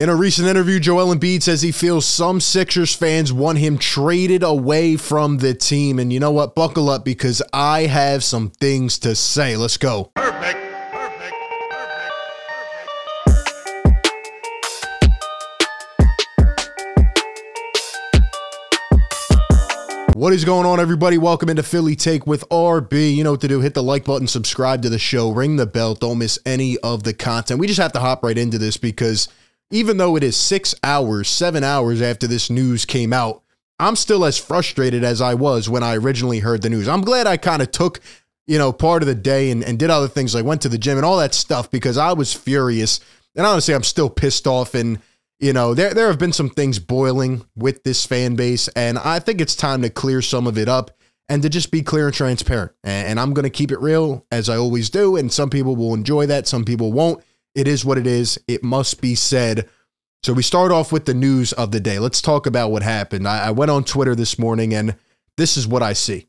In a recent interview, Joel Embiid says he feels some Sixers fans want him traded away from the team. And you know what? Buckle up because I have some things to say. Let's go. Perfect. Perfect. Perfect. What is going on, everybody? Welcome into Philly Take with RB. You know what to do. Hit the like button, subscribe to the show, ring the bell. Don't miss any of the content. We just have to hop right into this because even though it is six hours, seven hours after this news came out, I'm still as frustrated as I was when I originally heard the news. I'm glad I kind of took, you know, part of the day and, and did other things like went to the gym and all that stuff because I was furious. And honestly, I'm still pissed off. And, you know, there, there have been some things boiling with this fan base. And I think it's time to clear some of it up and to just be clear and transparent. And, and I'm going to keep it real as I always do. And some people will enjoy that, some people won't. It is what it is. It must be said. So we start off with the news of the day. Let's talk about what happened. I, I went on Twitter this morning and this is what I see.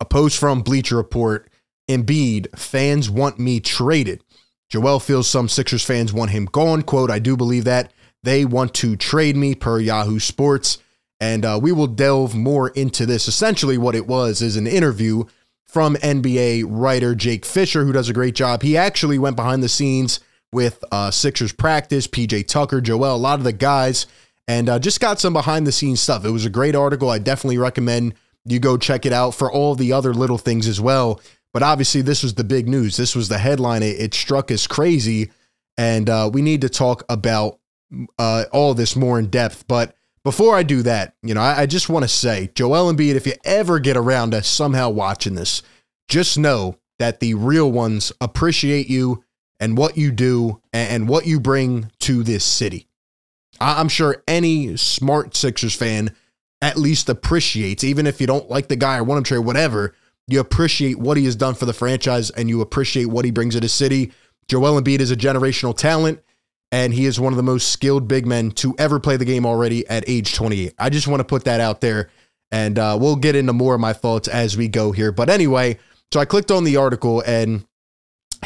A post from Bleacher Report Embiid, fans want me traded. Joel feels some Sixers fans want him gone. Quote, I do believe that. They want to trade me per Yahoo Sports. And uh, we will delve more into this. Essentially, what it was is an interview from NBA writer Jake Fisher, who does a great job. He actually went behind the scenes with uh, Sixers practice, PJ Tucker, Joel, a lot of the guys, and uh, just got some behind the scenes stuff. It was a great article. I definitely recommend you go check it out for all the other little things as well. But obviously, this was the big news. This was the headline. It, it struck us crazy. And uh, we need to talk about uh, all this more in depth. But before I do that, you know, I, I just want to say, Joel Embiid, if you ever get around to somehow watching this, just know that the real ones appreciate you and what you do and, what you bring to this city. I, I'm sure any smart Sixers fan at least appreciates, even if you don't like the guy or want him trade, whatever, you appreciate what he has done for the franchise and you appreciate what he brings to the city. Joel Embiid is a generational talent and he is one of the most skilled big men to ever play the game already at age 28. I just want to put that out there, and uh, we'll get into more of my thoughts as we go here. But anyway, so I clicked on the article, and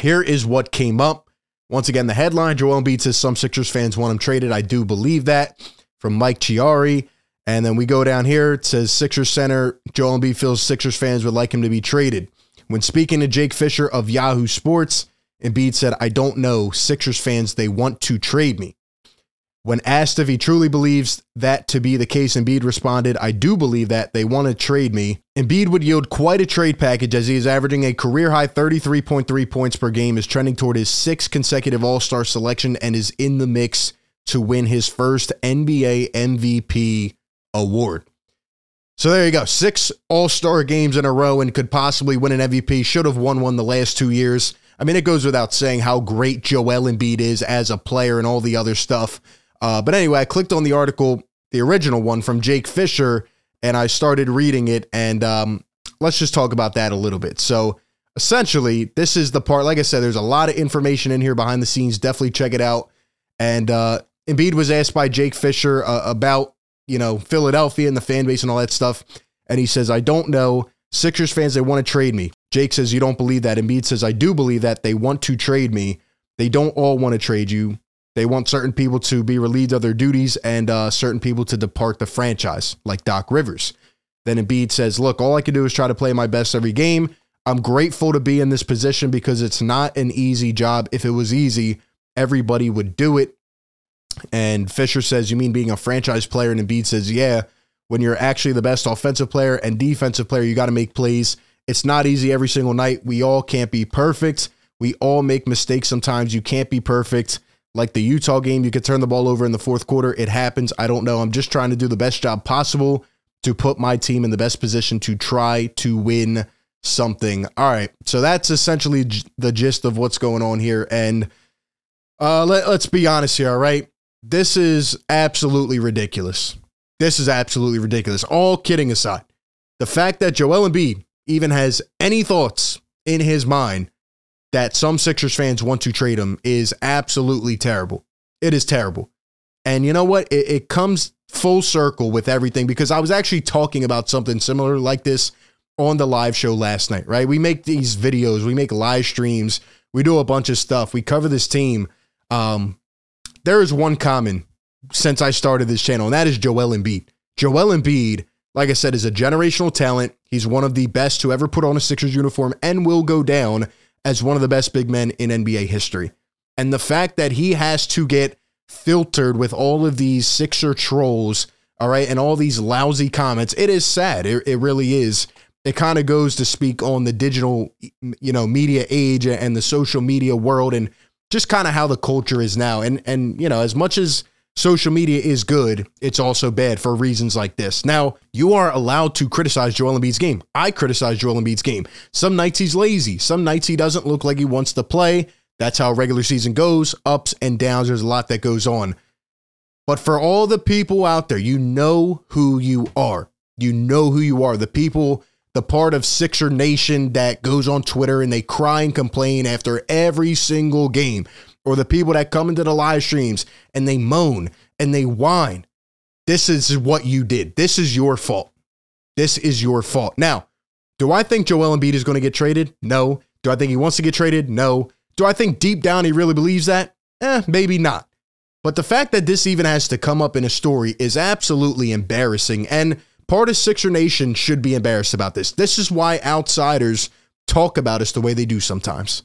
here is what came up. Once again, the headline Joel Embiid says some Sixers fans want him traded. I do believe that from Mike Chiari. And then we go down here. It says Sixers center Joel Embiid feels Sixers fans would like him to be traded. When speaking to Jake Fisher of Yahoo Sports, Embiid said, I don't know. Sixers fans, they want to trade me. When asked if he truly believes that to be the case, Embiid responded, I do believe that they want to trade me. Embiid would yield quite a trade package as he is averaging a career high 33.3 points per game, is trending toward his sixth consecutive All Star selection, and is in the mix to win his first NBA MVP award. So there you go. Six All Star games in a row and could possibly win an MVP. Should have won one the last two years. I mean, it goes without saying how great Joel Embiid is as a player and all the other stuff. Uh, but anyway, I clicked on the article, the original one from Jake Fisher, and I started reading it. And um, let's just talk about that a little bit. So essentially, this is the part, like I said, there's a lot of information in here behind the scenes. Definitely check it out. And uh, Embiid was asked by Jake Fisher uh, about, you know, Philadelphia and the fan base and all that stuff. And he says, I don't know. Sixers fans, they want to trade me. Jake says, You don't believe that. Embiid says, I do believe that. They want to trade me. They don't all want to trade you. They want certain people to be relieved of their duties and uh, certain people to depart the franchise, like Doc Rivers. Then Embiid says, Look, all I can do is try to play my best every game. I'm grateful to be in this position because it's not an easy job. If it was easy, everybody would do it. And Fisher says, You mean being a franchise player? And Embiid says, Yeah. When you're actually the best offensive player and defensive player, you got to make plays. It's not easy every single night. We all can't be perfect. We all make mistakes sometimes. You can't be perfect. Like the Utah game, you could turn the ball over in the fourth quarter. It happens. I don't know. I'm just trying to do the best job possible to put my team in the best position to try to win something. All right. So that's essentially the gist of what's going on here. And uh, let, let's be honest here. All right. This is absolutely ridiculous. This is absolutely ridiculous. All kidding aside, the fact that Joel Embiid even has any thoughts in his mind that some Sixers fans want to trade him is absolutely terrible. It is terrible. And you know what? It, it, comes full circle with everything because I was actually talking about something similar like this on the live show last night, right? We make these videos, we make live streams, we do a bunch of stuff, we cover this team. Um, there is one common since I started this channel, and that is Joel Embiid. Joel Embiid, like I said, is a generational talent. He's one of the best to ever put on a Sixers uniform and will go down as one of the best big men in NBA history. And the fact that he has to get filtered with all of these Sixer trolls, all right, and all these lousy comments, it is sad. It, it really is. It kind of goes to speak on the digital, you know, media age and the social media world and just kind of how the culture is now. And and you know, as much as social media is good, it's also bad for reasons like this. Now, you are allowed to criticize Joel Embiid's game. I criticize Joel Embiid's game. Some nights he's lazy. Some nights he doesn't look like he wants to play. That's how regular season goes, ups and downs. There's a lot that goes on. But for all the people out there, you know who you are. You know who you are. The people, the part of Sixer Nation that goes on Twitter and they cry and complain after every single game or the people that come into the live streams and they moan and they whine. This is what you did. This is your fault. This is your fault. Now, do I think Joel Embiid is going to get traded? No. Do I think he wants to get traded? No. Do I think deep down he really believes that? Eh, maybe not. But the fact that this even has to come up in a story is absolutely embarrassing. And part of Sixer Nation should be embarrassed about this. This is why outsiders talk about us the way they do sometimes.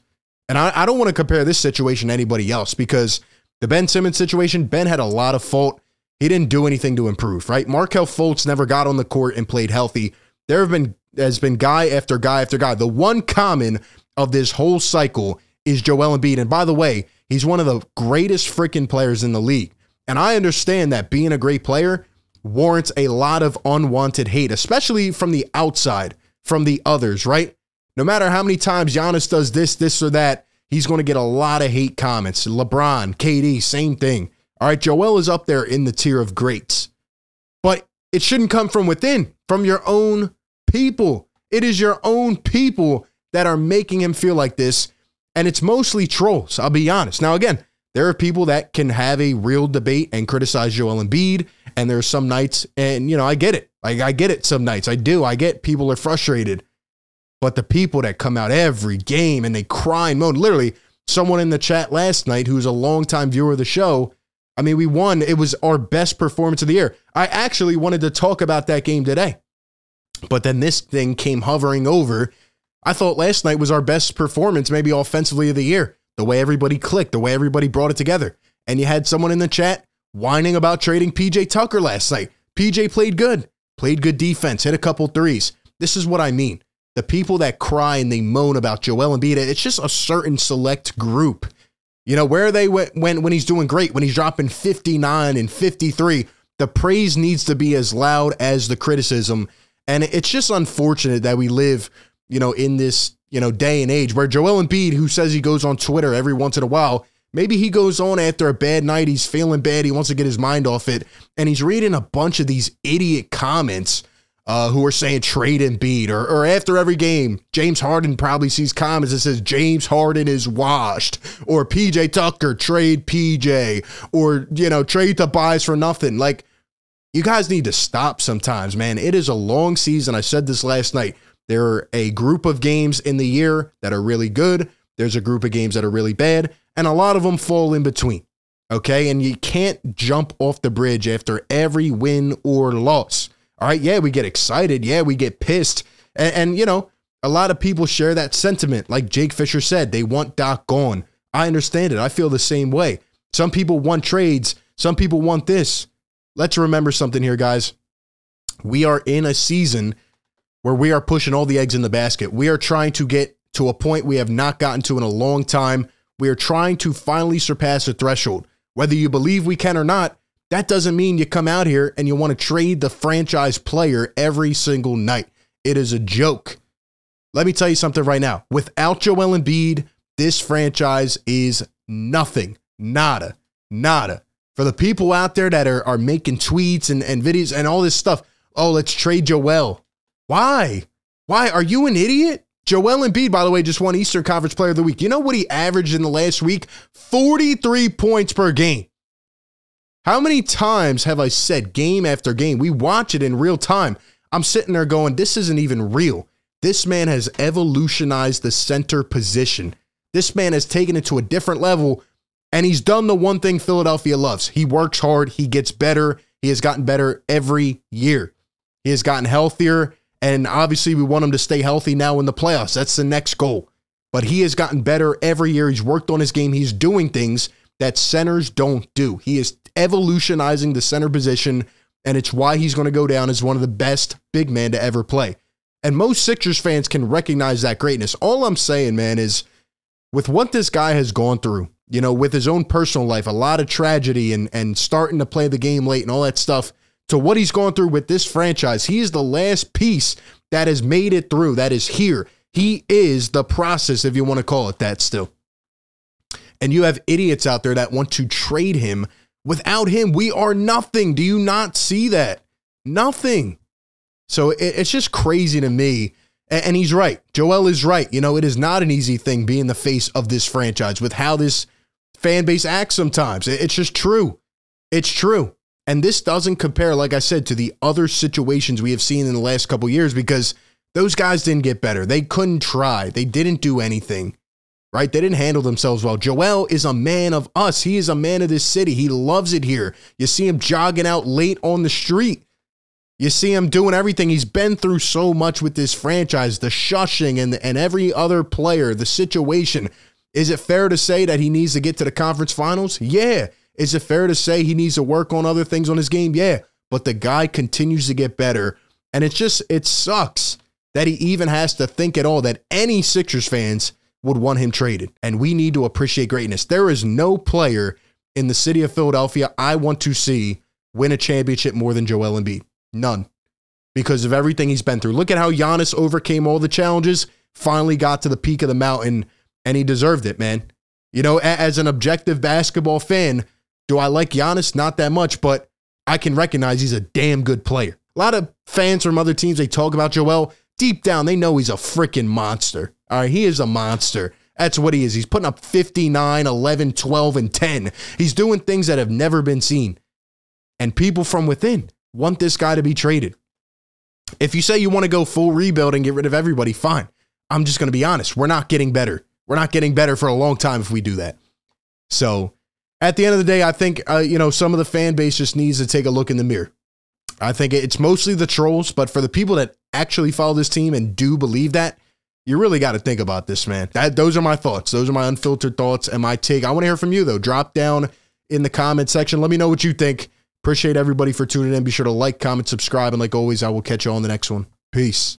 And I, I don't want to compare this situation to anybody else because the Ben Simmons situation, Ben had a lot of fault. He didn't do anything to improve, right? Markelle Fultz never got on the court and played healthy. There have been has been guy after guy after guy. The one common of this whole cycle is Joel Embiid. And by the way, he's one of the greatest freaking players in the league. And I understand that being a great player warrants a lot of unwanted hate, especially from the outside, from the others, right? No matter how many times Giannis does this, this, or that, he's going to get a lot of hate comments. LeBron, KD, same thing. All right, Joel is up there in the tier of greats. But it shouldn't come from within, from your own people. It is your own people that are making him feel like this. And it's mostly trolls, I'll be honest. Now, again, there are people that can have a real debate and criticize Joel Embiid. And there are some nights, and, you know, I get it. Like, I get it some nights. I do. I get people are frustrated. But the people that come out every game and they cry and moan, literally, someone in the chat last night who's a longtime viewer of the show. I mean, we won. It was our best performance of the year. I actually wanted to talk about that game today. But then this thing came hovering over. I thought last night was our best performance, maybe offensively of the year. The way everybody clicked, the way everybody brought it together. And you had someone in the chat whining about trading PJ Tucker last night. PJ played good, played good defense, hit a couple threes. This is what I mean the people that cry and they moan about Joel Embiid, it's just a certain select group. You know, where they went when when he's doing great, when he's dropping 59 and 53, the praise needs to be as loud as the criticism. And it's just unfortunate that we live, you know, in this, you know, day and age where Joel Embiid, who says he goes on Twitter every once in a while, maybe he goes on after a bad night, he's feeling bad, he wants to get his mind off it, and he's reading a bunch of these idiot comments uh, who are saying trade Embiid, or, or after every game, James Harden probably sees comments that says James Harden is washed, or PJ Tucker trade PJ, or you know trade Tobias for nothing. Like you guys need to stop sometimes, man. It is a long season. I said this last night. There are a group of games in the year that are really good. There's a group of games that are really bad, and a lot of them fall in between. Okay, and you can't jump off the bridge after every win or loss. All right, yeah, we get excited. Yeah, we get pissed. And, and, you know, a lot of people share that sentiment. Like Jake Fisher said, they want Doc gone. I understand it. I feel the same way. Some people want trades, some people want this. Let's remember something here, guys. We are in a season where we are pushing all the eggs in the basket. We are trying to get to a point we have not gotten to in a long time. We are trying to finally surpass a threshold. Whether you believe we can or not, that doesn't mean you come out here and you want to trade the franchise player every single night. It is a joke. Let me tell you something right now. Without Joel Embiid, this franchise is nothing. Nada. Nada. For the people out there that are, are making tweets and, and videos and all this stuff, oh, let's trade Joel. Why? Why? Are you an idiot? Joel Embiid, by the way, just won Eastern Conference Player of the Week. You know what he averaged in the last week? 43 points per game. How many times have I said game after game? We watch it in real time. I'm sitting there going, this isn't even real. This man has evolutionized the center position. This man has taken it to a different level And he's done the one thing Philadelphia loves. He works hard, he gets better, he has gotten better every year. He has gotten healthier, and obviously we want him to stay healthy now in the playoffs. That's the next goal. But he has gotten better every year. He's worked on his game. He's doing things that centers don't do. He is evolutionizing the center position, and it's why he's going to go down as one of the best big men to ever play. And most Sixers fans can recognize that greatness. All I'm saying, man, is with what this guy has gone through, you know, with his own personal life, a lot of tragedy and and starting to play the game late and all that stuff, to what he's gone through with this franchise, he is the last piece that has made it through, that is here. He is the process, if you want to call it that still. And you have idiots out there that want to trade him. Without him, we are nothing. Do you not see that? Nothing. So it's just crazy to me. And he's right. Joel is right. You know, it is not an easy thing being the face of this franchise with how this fan base acts sometimes. It's just true. It's true. And this doesn't compare, like I said, to the other situations we have seen in the last couple years because those guys didn't get better. They couldn't try. They didn't do anything, right? They didn't handle themselves well. Joel is a man of us. He is a man of this city. He loves it here. You see him jogging out late on the street. You see him doing everything. He's been through so much with this franchise, the shushing and, and every other player, the situation. Is it fair to say that he needs to get to the conference finals? Yeah. Is it fair to say he needs to work on other things on his game? Yeah. But the guy continues to get better. And it's just, it sucks that he even has to think at all that any Sixers fans would want him traded. And we need to appreciate greatness. There is no player in the city of Philadelphia I want to see win a championship more than Joel Embiid. None. Because of everything he's been through. Look at how Giannis overcame all the challenges, finally got to the peak of the mountain, and he deserved it, man. You know, as an objective basketball fan, do I like Giannis? Not that much, but I can recognize he's a damn good player. A lot of fans from other teams, they talk about Joel. Deep down, they know he's a freaking monster. All right, he is a monster. That's what he is. He's putting up 59, 11, 12, and 10. He's doing things that have never been seen. And people from within, want this guy to be traded. If you say you want to go full rebuild and get rid of everybody, fine. I'm just going to be honest. We're not getting better. We're not getting better for a long time if we do that. So at the end of the day, I think, uh, you know, some of the fan base just needs to take a look in the mirror. I think it's mostly the trolls, but for the people that actually follow this team and do believe that, you really got to think about this, man. That, those are my thoughts. Those are my unfiltered thoughts and my take. I want to hear from you, though. Drop down in the comment section. Let me know what you think. Appreciate everybody for tuning in. Be sure to like, comment, subscribe, and like always, I will catch you on the next one. Peace.